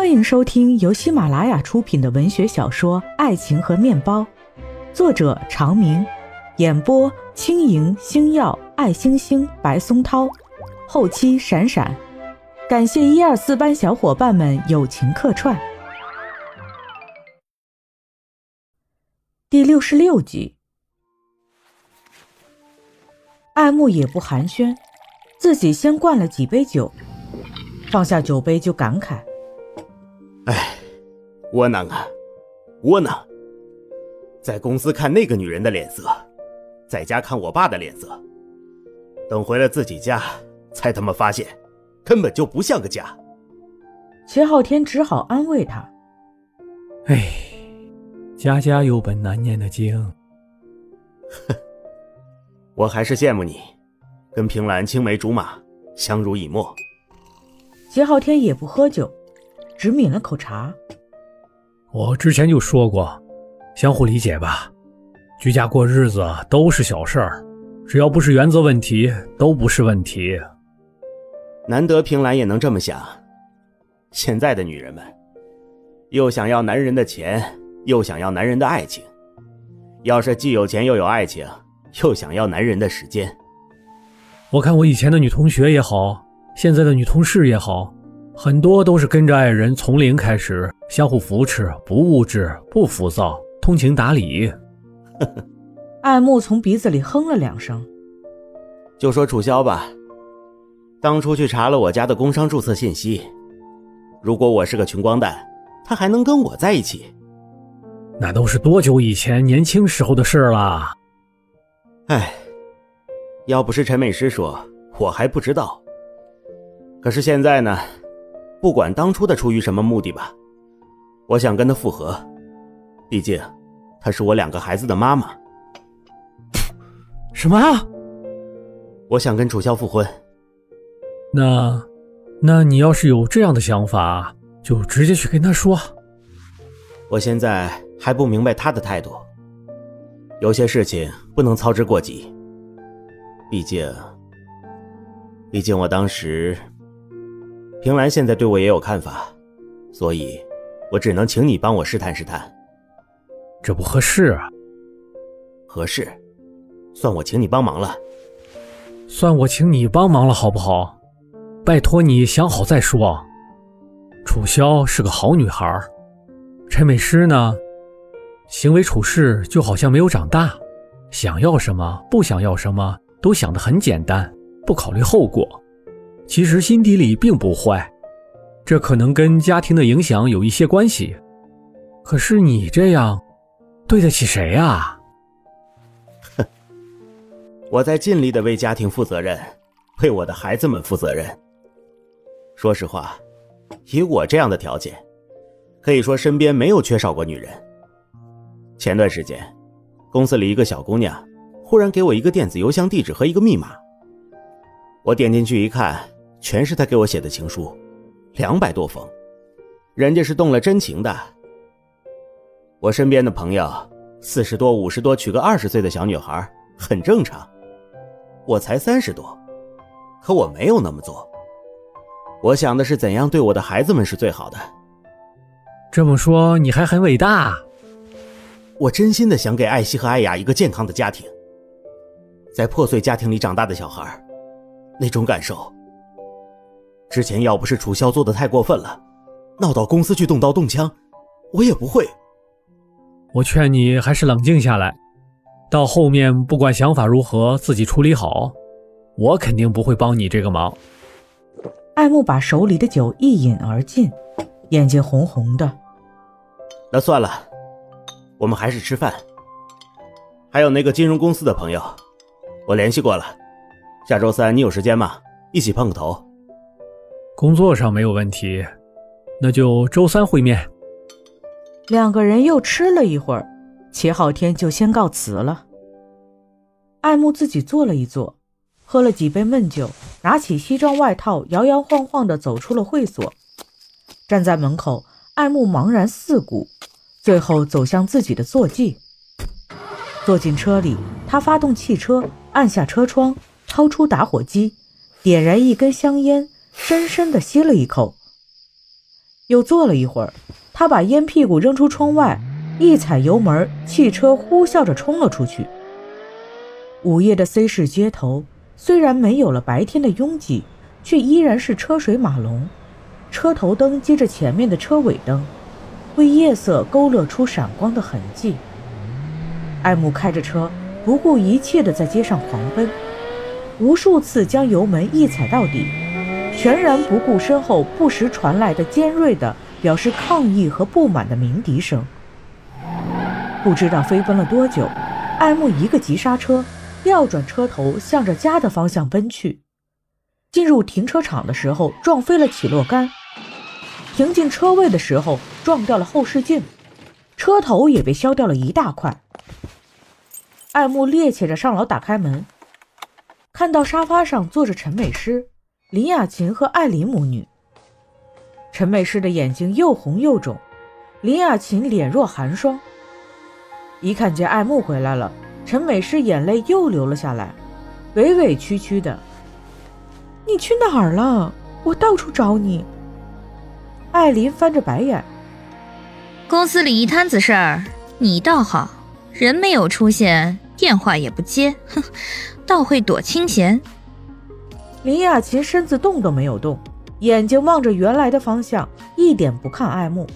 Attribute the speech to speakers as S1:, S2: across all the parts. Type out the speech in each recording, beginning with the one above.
S1: 欢迎收听由喜马拉雅出品的文学小说《爱情和面包》，作者长明，演播轻盈、星耀、爱星星、白松涛，后期闪闪，感谢一二四班小伙伴们友情客串。第六十六集，爱慕也不寒暄，自己先灌了几杯酒，放下酒杯就感慨。
S2: 哎，窝囊啊，窝囊！在公司看那个女人的脸色，在家看我爸的脸色，等回了自己家，才他妈发现，根本就不像个家。
S1: 齐昊天只好安慰他：“
S3: 哎，家家有本难念的经。
S2: 哼，我还是羡慕你，跟平兰青梅竹马，相濡以沫。”
S1: 齐昊天也不喝酒。只抿了口茶。
S3: 我之前就说过，相互理解吧。居家过日子都是小事儿，只要不是原则问题，都不是问题。
S2: 难得平兰也能这么想。现在的女人们，又想要男人的钱，又想要男人的爱情。要是既有钱又有爱情，又想要男人的时间。
S3: 我看我以前的女同学也好，现在的女同事也好。很多都是跟着爱人从零开始，相互扶持，不物质，不浮躁，通情达理。
S1: 爱慕从鼻子里哼了两声，
S2: 就说楚萧吧，当初去查了我家的工商注册信息，如果我是个穷光蛋，他还能跟我在一起？
S3: 那都是多久以前年轻时候的事了。
S2: 哎，要不是陈美师说，我还不知道。可是现在呢？不管当初他出于什么目的吧，我想跟他复合，毕竟她是我两个孩子的妈妈。
S3: 什么？
S2: 我想跟楚萧复婚。
S3: 那，那你要是有这样的想法，就直接去跟他说。
S2: 我现在还不明白他的态度，有些事情不能操之过急。毕竟，毕竟我当时。平兰现在对我也有看法，所以，我只能请你帮我试探试探。
S3: 这不合适啊！
S2: 合适，算我请你帮忙了。
S3: 算我请你帮忙了，好不好？拜托你想好再说。楚萧是个好女孩，陈美诗呢，行为处事就好像没有长大，想要什么不想要什么都想得很简单，不考虑后果。其实心底里并不坏，这可能跟家庭的影响有一些关系。可是你这样，对得起谁啊？
S2: 哼，我在尽力的为家庭负责任，为我的孩子们负责任。说实话，以我这样的条件，可以说身边没有缺少过女人。前段时间，公司里一个小姑娘忽然给我一个电子邮箱地址和一个密码，我点进去一看。全是他给我写的情书，两百多封，人家是动了真情的。我身边的朋友，四十多、五十多娶个二十岁的小女孩很正常，我才三十多，可我没有那么做。我想的是怎样对我的孩子们是最好的。
S3: 这么说你还很伟大。
S2: 我真心的想给艾希和艾雅一个健康的家庭。在破碎家庭里长大的小孩，那种感受。之前要不是楚萧做的太过分了，闹到公司去动刀动枪，我也不会。
S3: 我劝你还是冷静下来，到后面不管想法如何，自己处理好。我肯定不会帮你这个忙。
S1: 爱慕把手里的酒一饮而尽，眼睛红红的。
S2: 那算了，我们还是吃饭。还有那个金融公司的朋友，我联系过了，下周三你有时间吗？一起碰个头。
S3: 工作上没有问题，那就周三会面。
S1: 两个人又吃了一会儿，齐昊天就先告辞了。爱慕自己坐了一坐，喝了几杯闷酒，拿起西装外套，摇摇晃晃地走出了会所。站在门口，爱慕茫然四顾，最后走向自己的坐骑。坐进车里，他发动汽车，按下车窗，掏出打火机，点燃一根香烟。深深地吸了一口，又坐了一会儿，他把烟屁股扔出窗外，一踩油门，汽车呼啸着冲了出去。午夜的 C 市街头，虽然没有了白天的拥挤，却依然是车水马龙。车头灯接着前面的车尾灯，为夜色勾勒出闪光的痕迹。艾姆开着车，不顾一切地在街上狂奔，无数次将油门一踩到底，全然不顾身后不时传来的尖锐的表示抗议和不满的鸣笛声。不知道飞奔了多久，艾木一个急刹车，调转车头，向着家的方向奔去。进入停车场的时候，撞飞了起落杆；停进车位的时候，撞掉了后视镜，车头也被削掉了一大块。艾木趔趄着上楼，打开门，看到沙发上坐着陈美诗、林雅琴和艾琳母女。陈美诗的眼睛又红又肿，林雅琴脸若寒霜。一看见艾木回来了，陈美诗眼泪又流了下来，委委屈屈的：“你去哪儿了？我到处找你。”艾琳翻着白眼：“
S4: 公司里一摊子事儿，你倒好。”人没有出现，电话也不接，哼，倒会躲清闲。
S1: 林雅琴身子动都没有动，眼睛望着原来的方向，一点不看爱慕，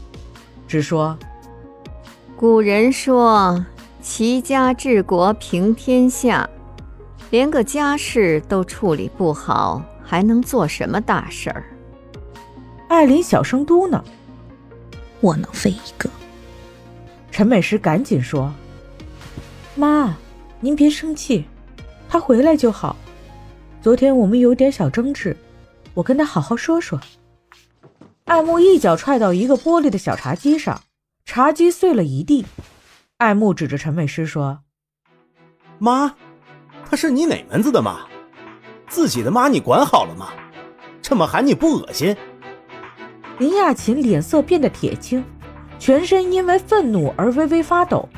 S1: 只说：“
S5: 古人说，齐家治国平天下，连个家事都处理不好，还能做什么大事儿？”
S1: 艾琳小声嘟囔：“
S4: 我能废一个。”
S1: 陈美诗赶紧说。妈，您别生气，他回来就好。昨天我们有点小争执，我跟他好好说说。艾木一脚踹到一个玻璃的小茶几上，茶几碎了一地。艾木指着陈美诗说：“
S2: 妈，她是你哪门子的妈？自己的妈你管好了吗？这么喊你不恶心？”
S1: 林亚琴脸色变得铁青，全身因为愤怒而微微发抖。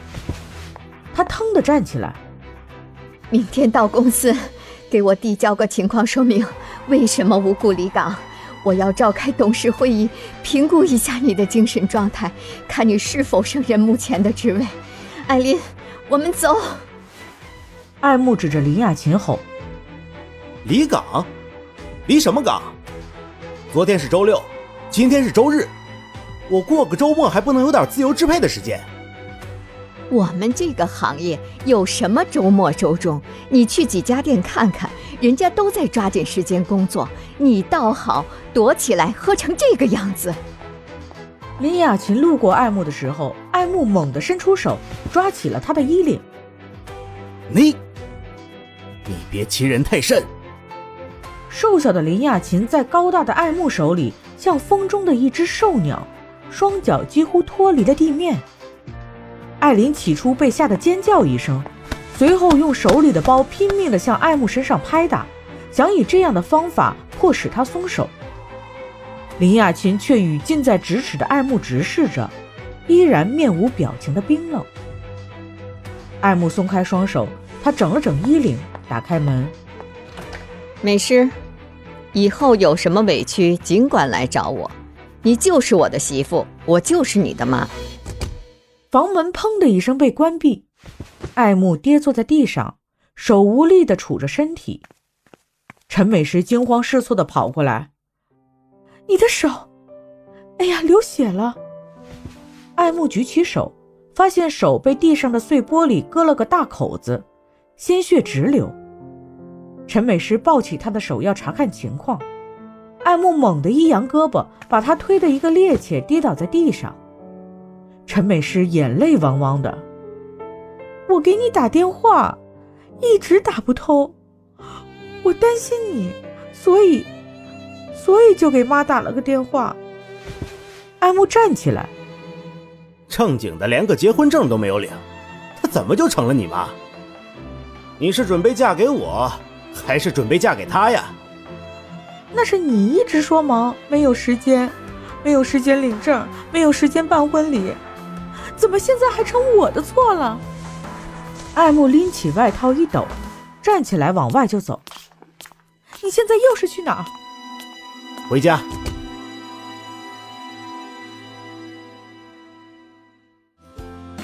S1: 她腾地站起来，
S5: 明天到公司，给我递交个情况说明，为什么无故离岗？我要召开董事会议，评估一下你的精神状态，看你是否胜任目前的职位。艾琳，我们走。
S1: 艾木指着林雅琴吼：“
S2: 离岗？离什么岗？昨天是周六，今天是周日，我过个周末还不能有点自由支配的时间？”
S5: 我们这个行业有什么周末周中？你去几家店看看，人家都在抓紧时间工作，你倒好，躲起来喝成这个样子。
S1: 林雅琴路过爱慕的时候，爱慕猛地伸出手抓起了他的衣领。
S2: 你，你别欺人太甚！
S1: 瘦小的林雅琴在高大的爱慕手里，像风中的一只兽鸟，双脚几乎脱离了地面。艾琳起初被吓得尖叫一声，随后用手里的包拼命地向艾木身上拍打，想以这样的方法迫使他松手。林雅琴却与近在咫尺的艾木直视着，依然面无表情的冰冷。艾木松开双手，他整了整衣领，打开门：“
S5: 美诗，以后有什么委屈尽管来找我，你就是我的媳妇，我就是你的妈。”
S1: 房门砰的一声被关闭，爱慕跌坐在地上，手无力地杵着身体。陈美石惊慌失措地跑过来：“你的手，哎呀，流血了！”爱慕举起手，发现手被地上的碎玻璃割了个大口子，鲜血直流。陈美石抱起他的手要查看情况，爱慕猛地一扬胳膊，把他推的一个趔趄，跌倒在地上。陈美诗眼泪汪汪的，我给你打电话，一直打不通，我担心你，所以，所以就给妈打了个电话。艾木站起来，
S2: 正经的连个结婚证都没有领，她怎么就成了你妈？你是准备嫁给我，还是准备嫁给他呀？
S1: 那是你一直说忙，没有时间，没有时间领证，没有时间办婚礼。怎么现在还成我的错了？艾木拎起外套一抖站起来往外就走。你现在又是去哪儿？
S2: 回家。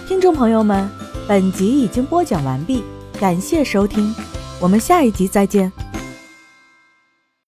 S1: 听众朋友们本集已经播讲完毕感谢收听我们下一集再见。